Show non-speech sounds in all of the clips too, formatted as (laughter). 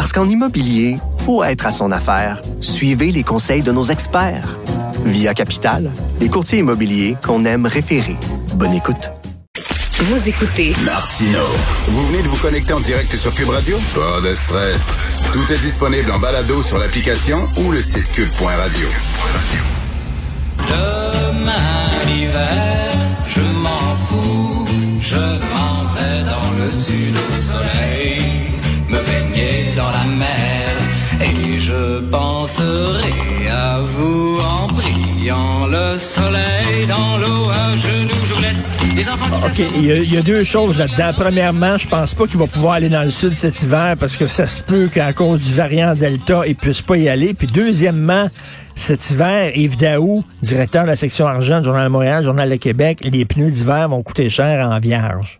Parce qu'en immobilier, faut être à son affaire. Suivez les conseils de nos experts. Via Capital, les courtiers immobiliers qu'on aime référer. Bonne écoute. Vous écoutez Martino. Vous venez de vous connecter en direct sur Cube Radio? Pas de stress. Tout est disponible en balado sur l'application ou le site cube.radio. Demain l'hiver, je m'en fous, je m'en vais dans le sud au soleil, les enfants qui OK, il y, a, il y a deux choses là-dedans. Premièrement, je pense pas qu'il va pouvoir aller dans le sud cet hiver parce que ça se peut qu'à cause du variant Delta, il puisse pas y aller. Puis deuxièmement, cet hiver, Yves Daou, directeur de la section argent du Journal de Montréal, Journal de Québec, les pneus d'hiver vont coûter cher en vierge.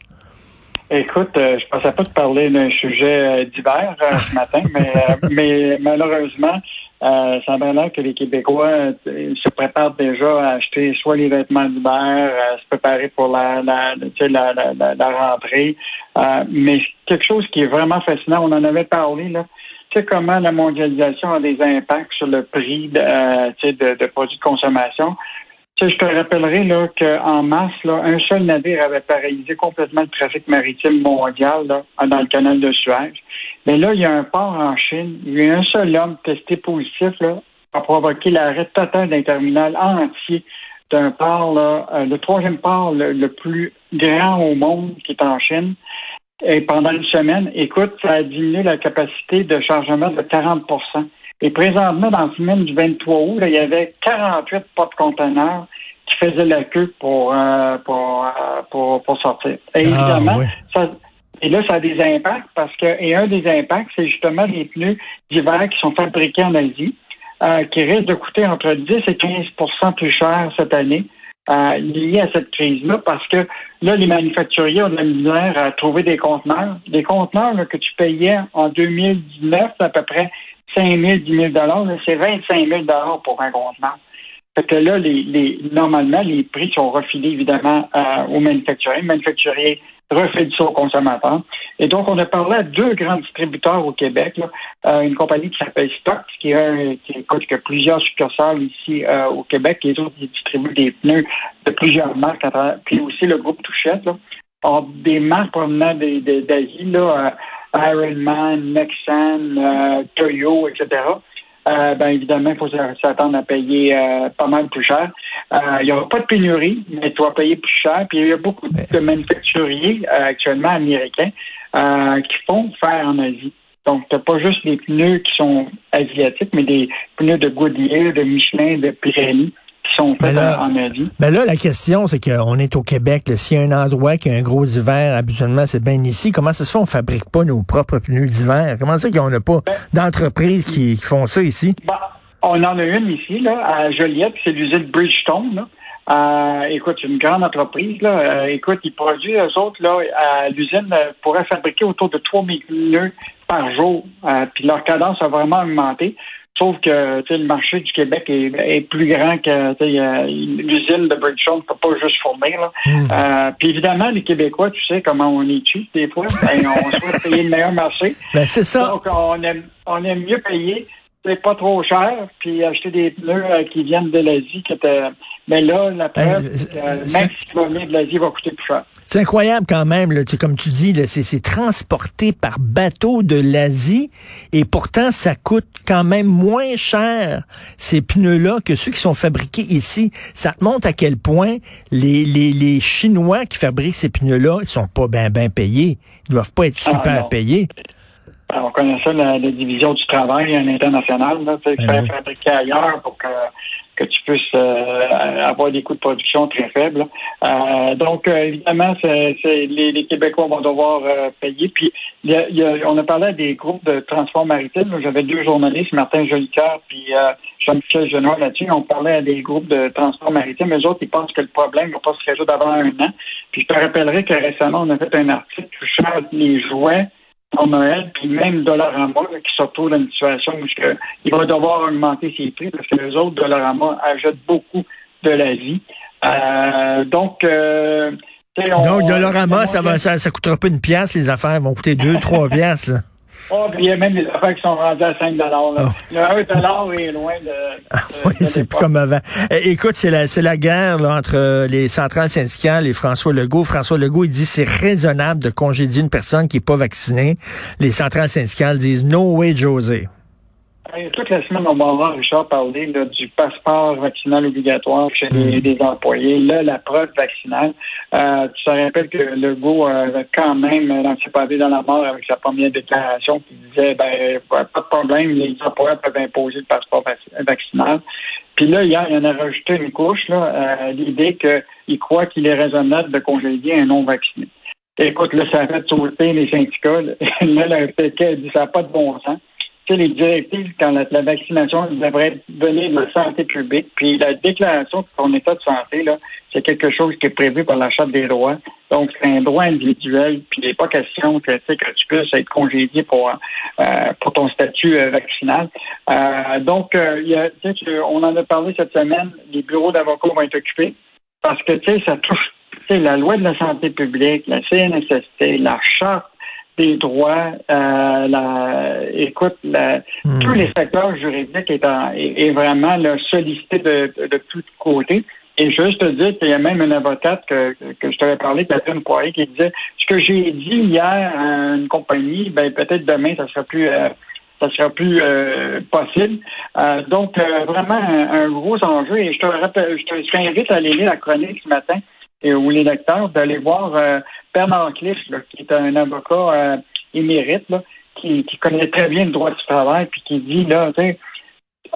Écoute, euh, je pensais pas te parler d'un sujet euh, d'hiver euh, ce matin, mais, euh, (laughs) mais malheureusement, euh, ça a que les Québécois se préparent déjà à acheter soit les vêtements d'hiver, à se préparer pour la, la, la, la, la, rentrée. Euh, mais quelque chose qui est vraiment fascinant, on en avait parlé, là. Comment la mondialisation a des impacts sur le prix de, euh, de, produits de consommation. Je te rappellerai là, qu'en mars, là, un seul navire avait paralysé complètement le trafic maritime mondial là, dans le canal de Suez. Mais là, il y a un port en Chine. Il y a un seul homme testé positif là, a provoqué l'arrêt total d'un terminal entier d'un port, là, euh, le troisième port le, le plus grand au monde qui est en Chine. Et pendant une semaine, écoute, ça a diminué la capacité de chargement de 40% Et présentement, dans la semaine du 23 août, là, il y avait 48 porte-conteneurs qui faisaient la queue pour, euh, pour, euh, pour, pour sortir. Et Ah, évidemment, ouais. ça, et là, ça a des impacts parce que, et un des impacts, c'est justement les pneus d'hiver qui sont fabriqués en Asie, euh, qui risquent de coûter entre 10 et 15% plus cher cette année. Euh, à cette crise-là, parce que là, les manufacturiers ont de la misère à trouver des conteneurs. Des conteneurs là, que tu payais en 2019, c'est à peu près 5 000, 10 000 là, c'est 25 000 pour un conteneur. Que là, normalement, les prix sont refilés évidemment aux manufacturiers. Les manufacturiers refilent ça aux consommateurs. Et donc, on a parlé à deux grands distributeurs au Québec. Euh, une compagnie qui s'appelle Stock, qui a, qui, qui a plusieurs succursales ici euh, au Québec. Les autres, ils distribuent des pneus de plusieurs marques. Puis aussi le groupe Touchette. Des marques provenant d'Asie, là, euh, Ironman, Nexan, Toyo, etc. Euh, ben évidemment, il faut s'attendre à payer euh, pas mal plus cher. Euh, il n'y aura pas de pénurie, mais tu vas payer plus cher. Puis il y a beaucoup de manufacturiers euh, actuellement américains euh, qui font faire en Asie. Donc, tu pas juste des pneus qui sont asiatiques, mais des pneus de Goodyear, de Michelin, de Pirelli qui sont là- en. Ben là, la question, c'est qu'on est au Québec. S'il y a un endroit qui a un gros hiver, habituellement, c'est bien ici. Comment ça se fait qu'on fabrique pas nos propres pneus d'hiver? Comment ça qu'on n'a pas d'entreprises qui, qui font ça ici? Bon, on en a une ici, là, à Joliette, c'est l'usine Bridgestone. Là. Euh, écoute, c'est une grande entreprise. Là. Euh, écoute, ils produisent, eux autres, là, à l'usine, euh, pourraient fabriquer autour de 3000 pneus par jour. Euh, puis leur cadence a vraiment augmenté. Sauf que le marché du Québec est, est plus grand que l'usine de Bridgestone ne peut pas juste fournir. Là. Euh, puis évidemment, les Québécois, tu sais comment on est cheap des fois. Ben, on (laughs) souhaite payer le meilleur marché. Ben c'est ça. Donc, on aime, on aime mieux payer, c'est pas trop cher, puis acheter des pneus euh, qui viennent de l'Asie. qui étaient- Mais là, la preuve, Euh, c'est que, euh, même si tu vas venir de l'Asie, va coûter plus cher. C'est incroyable quand même, là, comme tu dis, là, c'est, c'est transporté par bateau de l'Asie et pourtant ça coûte quand même moins cher ces pneus-là que ceux qui sont fabriqués ici. Ça te montre à quel point les, les, les Chinois qui fabriquent ces pneus-là, ils sont pas bien ben payés. Ils doivent pas être Ah, super payés. Alors, on connaît ça, la, la division du travail à l'international, là, tu sais, Ben faire fabriquer ailleurs pour que que tu puisses euh, avoir des coûts de production très faibles. Euh, donc, euh, évidemment, c'est, les, les, Québécois vont devoir payer. Puis, il y a, on a parlé à des groupes de transport maritime. J'avais deux journalistes, Martin Jolicoeur puis Jean-Michel Genois là-dessus. On parlait à des groupes de transport maritime. Les autres, ils pensent que le problème va pas se résoudre avant un an. Puis, je te rappellerai que récemment, on a fait un article touchant les jouets en Noël, puis même Dollarama, qui se retrouve dans une situation où il va devoir augmenter ses prix parce que les autres Dollarama achètent beaucoup de la vie. Euh, donc, euh, donc, Dollarama, ça va, ça, ça coûtera pas une pièce, les affaires vont coûter deux, trois (laughs) pièces. Oh, puis il y a même des affaires qui sont rendues à 5 là. Oh. Le 1 est loin de. oui, c'est plus comme avant. Eh, écoute, c'est la, c'est la guerre là, entre euh, les centrales syndicales et François Legault. François Legault, il dit c'est raisonnable de congédier une personne qui n'est pas vaccinée. Les centrales syndicales disent no way, José. Toute la semaine, on va voir Richard parler du passeport vaccinal obligatoire chez les, mm. employés. Là, la preuve vaccinale. Euh, tu te rappelles que Legault avait quand même lancé pavé dans la mort avec sa première déclaration qui disait ben pas de problème, les employeurs peuvent imposer le passeport vaccinal. Puis là, hier, il en a rajouté une couche, là, euh, l'idée qu'il croit qu'il est raisonnable de congédier un non vacciné. Écoute, là, ça a fait sauter les syndicats. Là, (laughs) là le PQ dit ça n'a pas de bon sens les directives quand la, vaccination devrait venir de la santé publique. Puis la déclaration de ton état de santé, là, c'est quelque chose qui est prévu par la Charte des droits. Donc, c'est un droit individuel. Puis il n'est pas question que, tu puisses être congédié pour, euh, pour ton statut euh, vaccinal. Euh, donc, on en a parlé cette semaine, les bureaux d'avocats vont être occupés parce que, tu sais, ça touche la loi de la santé publique, la CNSST, la Charte des droits, euh, la, écoute, la, hmm. tous les secteurs juridiques est, est, vraiment là, sollicité de, de, tous côtés. Et juste te dire qu'il y a même une avocate que, que je t'avais parlé, Catherine Poirier, qui disait ce que j'ai dit hier à une compagnie, ben peut-être demain ça sera plus euh, ça sera plus euh, possible. Euh, donc vraiment un, gros enjeu. Et je te rappelle, je t'invite à aller lire la chronique ce matin et ou les lecteurs d'aller voir euh, Bernard Cliff, qui est un avocat euh, émérite, qui, connaît très bien le droit du travail, puis qui dit, là, tu sais,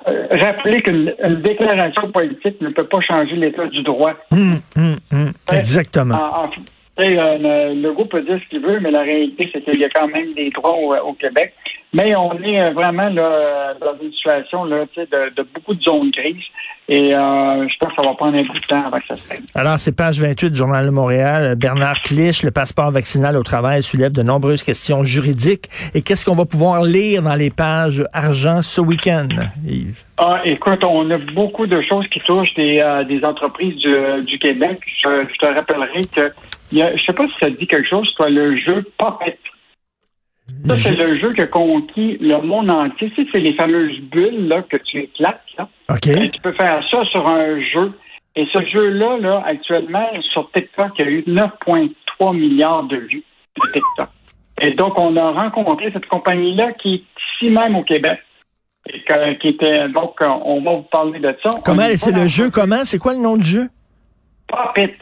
euh, rappeler qu'une déclaration politique ne peut pas changer l'état du droit. Hum, hum, hum. Exactement. Le groupe peut dire ce qu'il veut, mais la réalité, c'est qu'il y a quand même des droits au Québec. Mais on est euh, vraiment là, dans une situation là, de, de beaucoup de zones grises. Et euh, je pense que ça va prendre un bout de temps avant que ça se règle. Alors, c'est page 28 du Journal de Montréal. Bernard Clich, le passeport vaccinal au travail soulève de nombreuses questions juridiques. Et qu'est-ce qu'on va pouvoir lire dans les pages argent ce week-end, Yves? Ah, écoute, on a beaucoup de choses qui touchent des, euh, des entreprises du, du Québec. Je, te rappellerai que, il y a, je sais pas si ça dit quelque chose, c'est le jeu Puppet ça, c'est le jeu qui a conquis le monde entier. Tu sais, c'est les fameuses bulles là, que tu éclates. Là. OK. tu peux faire ça sur un jeu. Et ce jeu-là, là, actuellement, sur TikTok, il y a eu 9,3 milliards de vues de TikTok. Et donc, on a rencontré cette compagnie-là qui est ici même au Québec. Et qui était, donc, on va vous parler de ça. Comment, c'est le jeu comment? C'est quoi le nom du jeu? Puppet.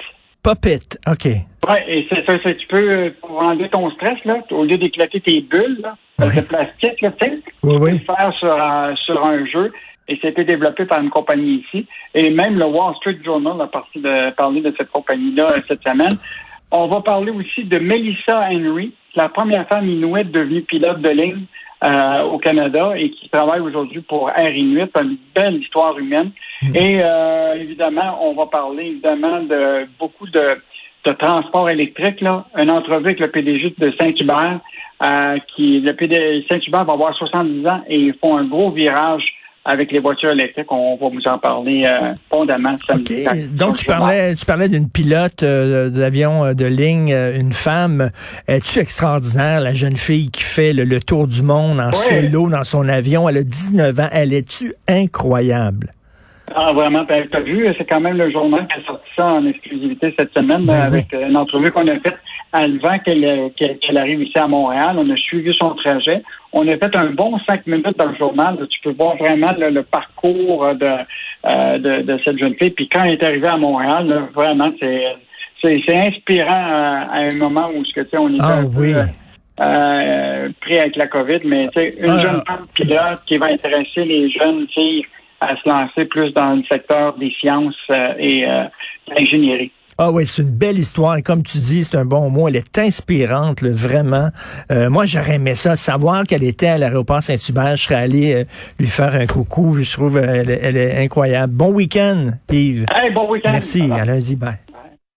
Puppet, OK. Oui, et c'est ça, tu peux, pour enlever ton stress, là, au lieu d'éclater tes bulles, là, de plastique, là, tu sais, oui, oui. le faire sur un, sur un jeu. Et c'était développé par une compagnie ici. Et même le Wall Street Journal a parti de, parler de cette compagnie-là euh, cette semaine. On va parler aussi de Melissa Henry, la première femme inuite devenue pilote de ligne euh, au Canada et qui travaille aujourd'hui pour Air Inuit, une belle histoire humaine. Mm. Et euh, évidemment, on va parler évidemment de beaucoup de, de transport électrique. Là. Une entrevue avec le PDG de Saint-Hubert, euh, qui le PDG Saint-Hubert va avoir 70 ans et ils font un gros virage avec les voitures électriques. On va vous en parler euh, fondamentalement samedi. Donc, tu parlais, tu parlais d'une pilote euh, d'avion euh, de ligne, euh, une femme. Es-tu extraordinaire, la jeune fille qui fait le, tour du monde en solo dans son avion? Elle a 19 ans. Elle est-tu incroyable? Ah, vraiment, ben, tu as vu, c'est quand même le journal qui a sorti ça en exclusivité cette semaine ben avec une entrevue qu'on a faite avant qu'elle arrive ici à Montréal. On a suivi son trajet. On a fait un bon cinq minutes dans le journal. Tu peux voir vraiment le, parcours euh, de, de, cette jeune fille. Puis quand elle est arrivée à Montréal, vraiment, c'est c'est inspirant euh, à, un moment où ce que on était ah, oui. euh, pris avec la COVID, mais une ah. jeune femme pilote qui va intéresser les jeunes filles à se lancer plus dans le secteur des sciences et de l'ingénierie. Ah oui, c'est une belle histoire. Et comme tu dis, c'est un bon mot. Elle est inspirante, vraiment. Euh, moi, j'aurais aimé ça, savoir qu'elle était à l'aéroport Saint-Hubert. Je serais allé euh, lui faire un coucou. Je trouve elle, elle est incroyable. Bon week-end, Yves. Hey, bon week-end. Merci. À lundi. Bye.